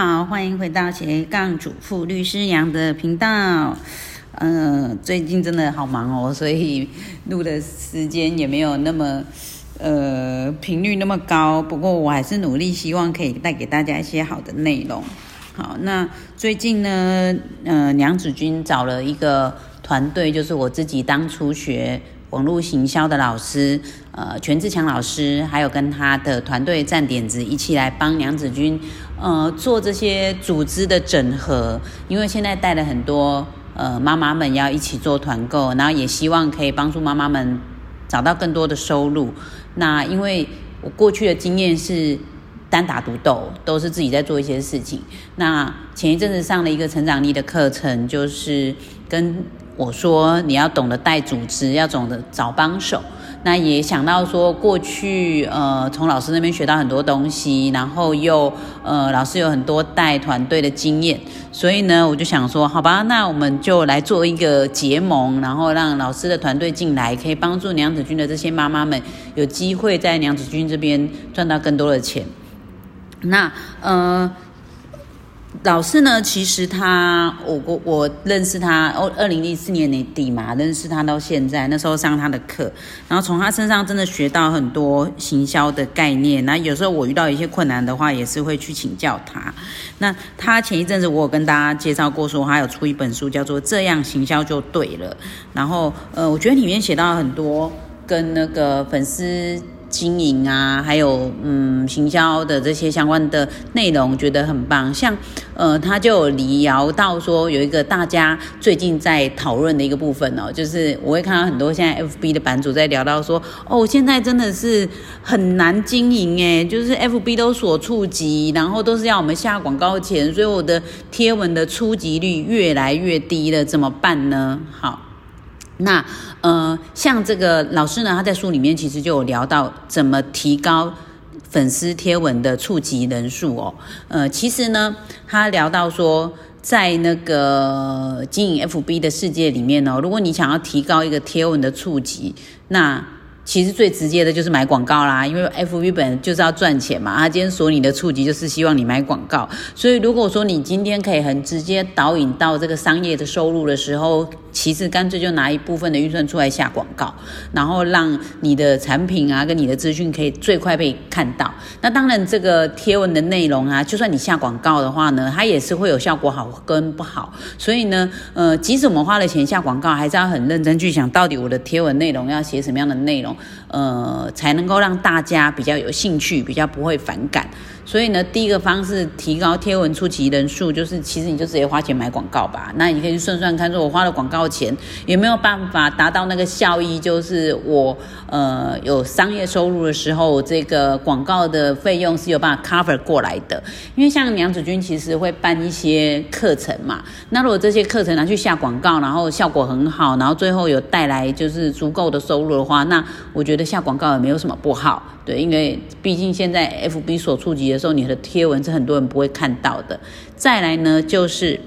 好，欢迎回到斜杠主妇律师杨的频道。嗯，最近真的好忙哦，所以录的时间也没有那么呃频率那么高。不过我还是努力，希望可以带给大家一些好的内容。好，那最近呢，呃，娘子君找了一个团队，就是我自己当初学。网络行销的老师，呃，全志强老师，还有跟他的团队站点子一起来帮娘子军，呃，做这些组织的整合。因为现在带了很多呃妈妈们要一起做团购，然后也希望可以帮助妈妈们找到更多的收入。那因为我过去的经验是单打独斗，都是自己在做一些事情。那前一阵子上了一个成长力的课程，就是跟。我说你要懂得带组织，要懂得找帮手。那也想到说，过去呃从老师那边学到很多东西，然后又呃老师有很多带团队的经验，所以呢我就想说，好吧，那我们就来做一个结盟，然后让老师的团队进来，可以帮助娘子军的这些妈妈们有机会在娘子军这边赚到更多的钱。那呃。老师呢？其实他，我我我认识他，哦，二零一四年年底嘛，认识他到现在，那时候上他的课，然后从他身上真的学到很多行销的概念。那有时候我遇到一些困难的话，也是会去请教他。那他前一阵子我有跟大家介绍过，说他有出一本书，叫做《这样行销就对了》。然后，呃，我觉得里面写到很多跟那个粉丝。经营啊，还有嗯，行销的这些相关的内容，觉得很棒。像呃，他就有聊到说，有一个大家最近在讨论的一个部分哦，就是我会看到很多现在 FB 的版主在聊到说，哦，现在真的是很难经营诶，就是 FB 都所触及，然后都是要我们下广告钱，所以我的贴文的触及率越来越低了，怎么办呢？好。那呃，像这个老师呢，他在书里面其实就有聊到怎么提高粉丝贴文的触及人数哦。呃，其实呢，他聊到说，在那个经营 FB 的世界里面呢，如果你想要提高一个贴文的触及，那其实最直接的就是买广告啦，因为 F B 本就是要赚钱嘛，他今天锁你的触及就是希望你买广告，所以如果说你今天可以很直接导引到这个商业的收入的时候，其实干脆就拿一部分的预算出来下广告，然后让你的产品啊跟你的资讯可以最快被看到。那当然这个贴文的内容啊，就算你下广告的话呢，它也是会有效果好跟不好。所以呢，呃，即使我们花了钱下广告，还是要很认真去想到底我的贴文内容要写什么样的内容。呃，才能够让大家比较有兴趣，比较不会反感。所以呢，第一个方式提高贴文触及人数，就是其实你就直接花钱买广告吧。那你可以算算看，说我花了广告钱有没有办法达到那个效益，就是我呃有商业收入的时候，这个广告的费用是有办法 cover 过来的。因为像娘子君其实会办一些课程嘛，那如果这些课程拿去下广告，然后效果很好，然后最后有带来就是足够的收入的话，那我觉得下广告也没有什么不好。对，因为毕竟现在 FB 所触及的时候，你的贴文是很多人不会看到的。再来呢，就是，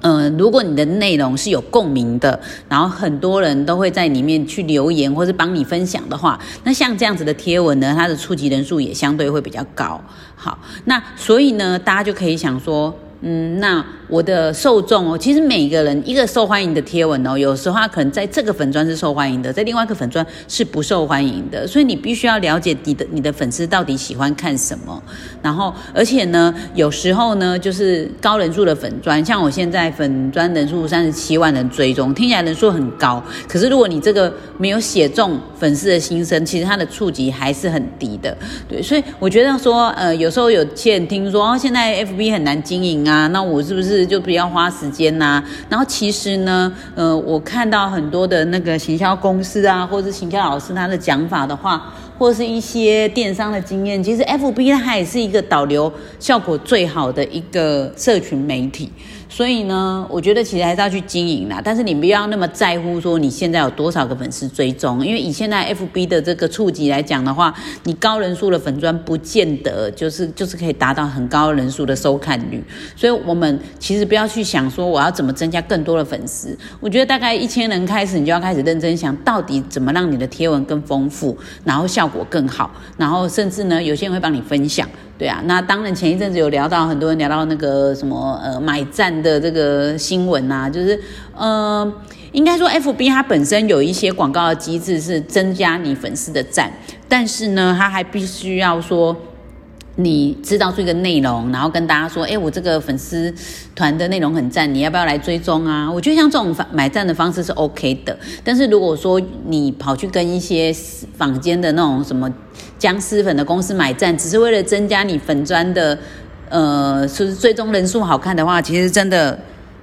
嗯，如果你的内容是有共鸣的，然后很多人都会在里面去留言或是帮你分享的话，那像这样子的贴文呢，它的触及人数也相对会比较高。好，那所以呢，大家就可以想说。嗯，那我的受众哦，其实每个人一个受欢迎的贴文哦，有时候他可能在这个粉砖是受欢迎的，在另外一个粉砖是不受欢迎的，所以你必须要了解你的你的粉丝到底喜欢看什么。然后，而且呢，有时候呢，就是高人数的粉砖，像我现在粉砖人数三十七万人追踪，听起来人数很高，可是如果你这个没有写中粉丝的心声，其实它的触及还是很低的。对，所以我觉得说，呃，有时候有些人听说哦，现在 FB 很难经营。啊，那我是不是就不要花时间呐？然后其实呢，呃，我看到很多的那个行销公司啊，或者是行销老师他的讲法的话，或者是一些电商的经验，其实 FB 它也是一个导流效果最好的一个社群媒体。所以呢，我觉得其实还是要去经营啦，但是你不要那么在乎说你现在有多少个粉丝追踪，因为以现在 FB 的这个触及来讲的话，你高人数的粉砖不见得就是就是可以达到很高人数的收看率。所以我们其实不要去想说我要怎么增加更多的粉丝，我觉得大概一千人开始，你就要开始认真想到底怎么让你的贴文更丰富，然后效果更好。然后甚至呢，有些人会帮你分享，对啊。那当然前一阵子有聊到很多人聊到那个什么呃买赞的这个新闻啊，就是呃。应该说，FB 它本身有一些广告的机制是增加你粉丝的赞，但是呢，它还必须要说你知道这个内容，然后跟大家说，哎，我这个粉丝团的内容很赞，你要不要来追踪啊？我觉得像这种买赞的方式是 OK 的，但是如果说你跑去跟一些坊间的那种什么僵尸粉的公司买赞，只是为了增加你粉砖的呃，就是追踪人数好看的话，其实真的。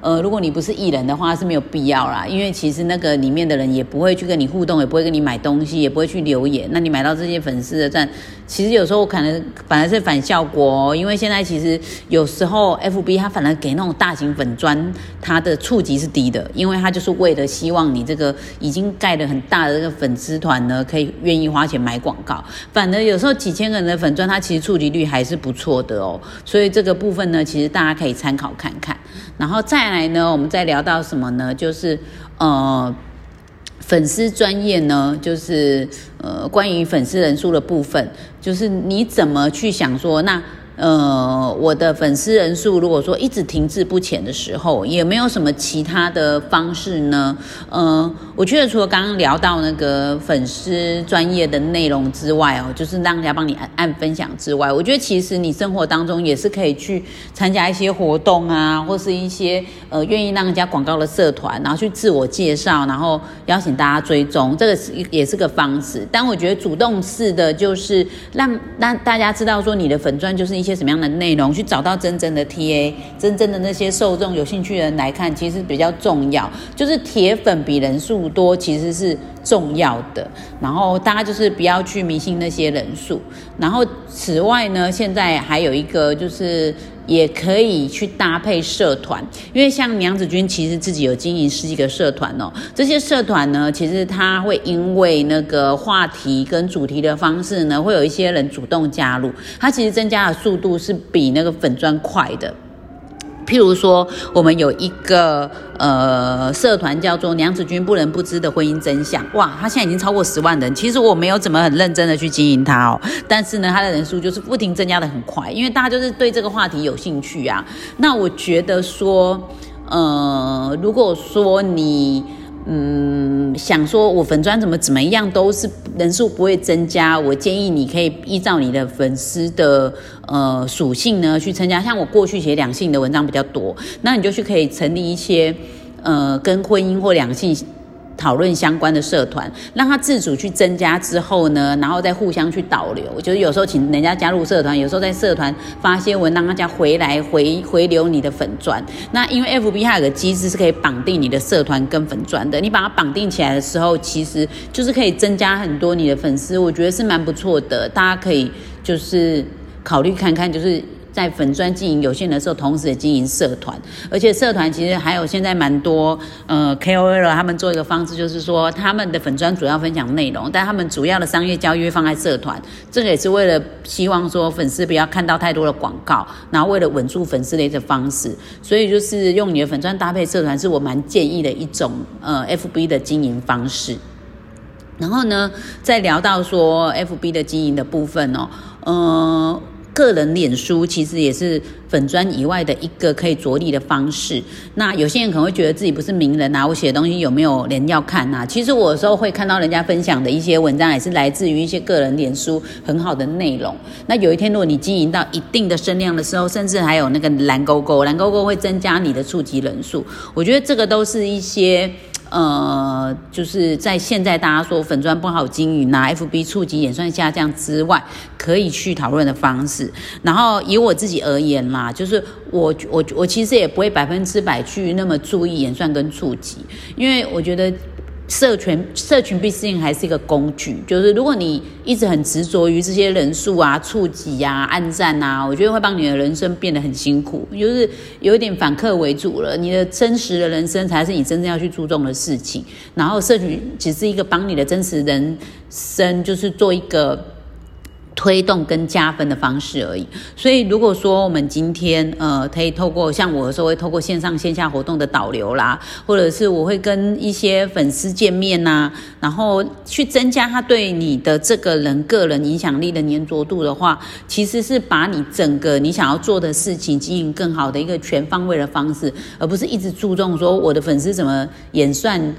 呃，如果你不是艺人的话，是没有必要啦，因为其实那个里面的人也不会去跟你互动，也不会跟你买东西，也不会去留言。那你买到这些粉丝的赞，其实有时候可能反而是反效果哦。因为现在其实有时候 FB 它反而给那种大型粉砖，它的触及是低的，因为它就是为了希望你这个已经盖的很大的这个粉丝团呢，可以愿意花钱买广告。反而有时候几千个人的粉砖，它其实触及率还是不错的哦。所以这个部分呢，其实大家可以参考看看。然后再来呢，我们再聊到什么呢？就是呃，粉丝专业呢，就是呃，关于粉丝人数的部分，就是你怎么去想说那。呃，我的粉丝人数如果说一直停滞不前的时候，也没有什么其他的方式呢。呃，我觉得除了刚刚聊到那个粉丝专业的内容之外哦，就是让人家帮你按按分享之外，我觉得其实你生活当中也是可以去参加一些活动啊，或是一些呃愿意让人家广告的社团，然后去自我介绍，然后邀请大家追踪，这个是也是个方式。但我觉得主动式的就是让让大家知道说你的粉钻就是。一些什么样的内容，去找到真正的 TA，真正的那些受众有兴趣的人来看，其实比较重要。就是铁粉比人数多，其实是重要的。然后大家就是不要去迷信那些人数。然后此外呢，现在还有一个就是。也可以去搭配社团，因为像娘子军其实自己有经营十几个社团哦。这些社团呢，其实它会因为那个话题跟主题的方式呢，会有一些人主动加入，它其实增加的速度是比那个粉砖快的。譬如说，我们有一个呃社团叫做“娘子军不能不知的婚姻真相”，哇，他现在已经超过十万人。其实我没有怎么很认真的去经营它哦，但是呢，它的人数就是不停增加的很快，因为大家就是对这个话题有兴趣啊。那我觉得说，呃，如果说你。嗯，想说我粉砖怎么怎么样都是人数不会增加，我建议你可以依照你的粉丝的呃属性呢去参加。像我过去写两性的文章比较多，那你就去可以成立一些呃跟婚姻或两性。讨论相关的社团，让他自主去增加之后呢，然后再互相去导流。就是有时候请人家加入社团，有时候在社团发些文，让大家回来回回流你的粉钻。那因为 FB 它有个机制是可以绑定你的社团跟粉钻的，你把它绑定起来的时候，其实就是可以增加很多你的粉丝，我觉得是蛮不错的。大家可以就是考虑看看，就是。在粉专经营有限的时候，同时也经营社团，而且社团其实还有现在蛮多呃 KOL 他们做一个方式，就是说他们的粉专主要分享内容，但他们主要的商业交易放在社团，这个也是为了希望说粉丝不要看到太多的广告，然后为了稳住粉丝的一个方式，所以就是用你的粉专搭配社团，是我蛮建议的一种呃 FB 的经营方式。然后呢，再聊到说 FB 的经营的部分哦，嗯。个人脸书其实也是粉砖以外的一个可以着力的方式。那有些人可能会觉得自己不是名人啊，我写的东西有没有人要看啊？其实我有时候会看到人家分享的一些文章，也是来自于一些个人脸书很好的内容。那有一天如果你经营到一定的声量的时候，甚至还有那个蓝勾勾，蓝勾勾会增加你的触及人数。我觉得这个都是一些。呃，就是在现在大家说粉砖不好经营，拿 FB 触及演算下降之外，可以去讨论的方式。然后以我自己而言啦，就是我我我其实也不会百分之百去那么注意演算跟触及，因为我觉得。社群社群毕竟还是一个工具，就是如果你一直很执着于这些人数啊、触及啊、暗赞啊，我觉得会帮你的人生变得很辛苦，就是有一点反客为主了。你的真实的人生才是你真正要去注重的事情，然后社群只是一个帮你的真实人生，就是做一个。推动跟加分的方式而已。所以，如果说我们今天呃，可以透过像我的时候会透过线上线下活动的导流啦，或者是我会跟一些粉丝见面呐，然后去增加他对你的这个人个人影响力的粘着度的话，其实是把你整个你想要做的事情经营更好的一个全方位的方式，而不是一直注重说我的粉丝怎么演算。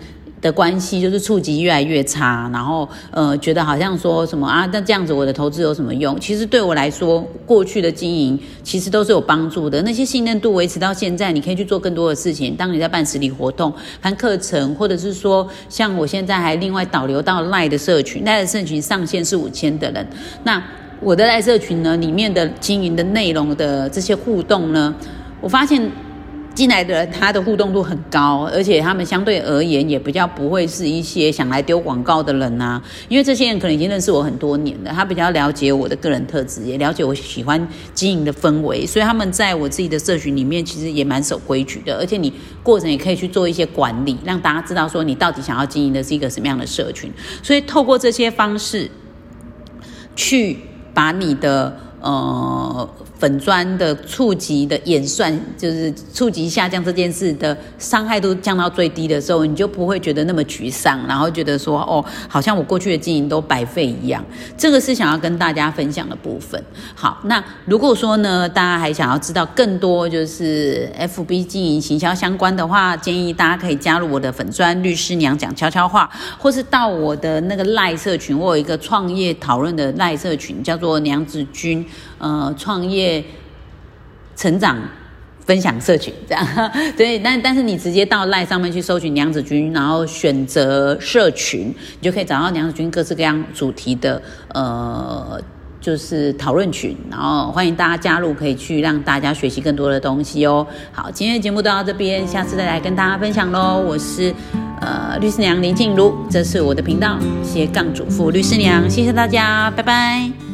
的关系就是触及越来越差，然后呃觉得好像说什么啊，那这样子我的投资有什么用？其实对我来说，过去的经营其实都是有帮助的。那些信任度维持到现在，你可以去做更多的事情。当你在办实体活动、办课程，或者是说像我现在还另外导流到赖的社群，赖的社群上限是五千的人。那我的赖社群呢，里面的经营的内容的这些互动呢，我发现。进来的人，他的互动度很高，而且他们相对而言也比较不会是一些想来丢广告的人呐。因为这些人可能已经认识我很多年了，他比较了解我的个人特质，也了解我喜欢经营的氛围，所以他们在我自己的社群里面其实也蛮守规矩的。而且你过程也可以去做一些管理，让大家知道说你到底想要经营的是一个什么样的社群。所以透过这些方式，去把你的呃。粉砖的触及的演算，就是触及下降这件事的伤害都降到最低的时候，你就不会觉得那么沮丧，然后觉得说哦，好像我过去的经营都白费一样。这个是想要跟大家分享的部分。好，那如果说呢，大家还想要知道更多就是 FB 经营行销相关的话，建议大家可以加入我的粉砖律师娘讲悄悄话，或是到我的那个赖社群，我有一个创业讨论的赖社群，叫做娘子军。呃，创业、成长、分享社群这样，对，但但是你直接到赖上面去搜寻娘子军，然后选择社群，你就可以找到娘子军各式各样主题的呃，就是讨论群，然后欢迎大家加入，可以去让大家学习更多的东西哦。好，今天的节目到这边，下次再来跟大家分享喽。我是呃律师娘林静茹，这是我的频道斜杠主妇律师娘，谢谢大家，拜拜。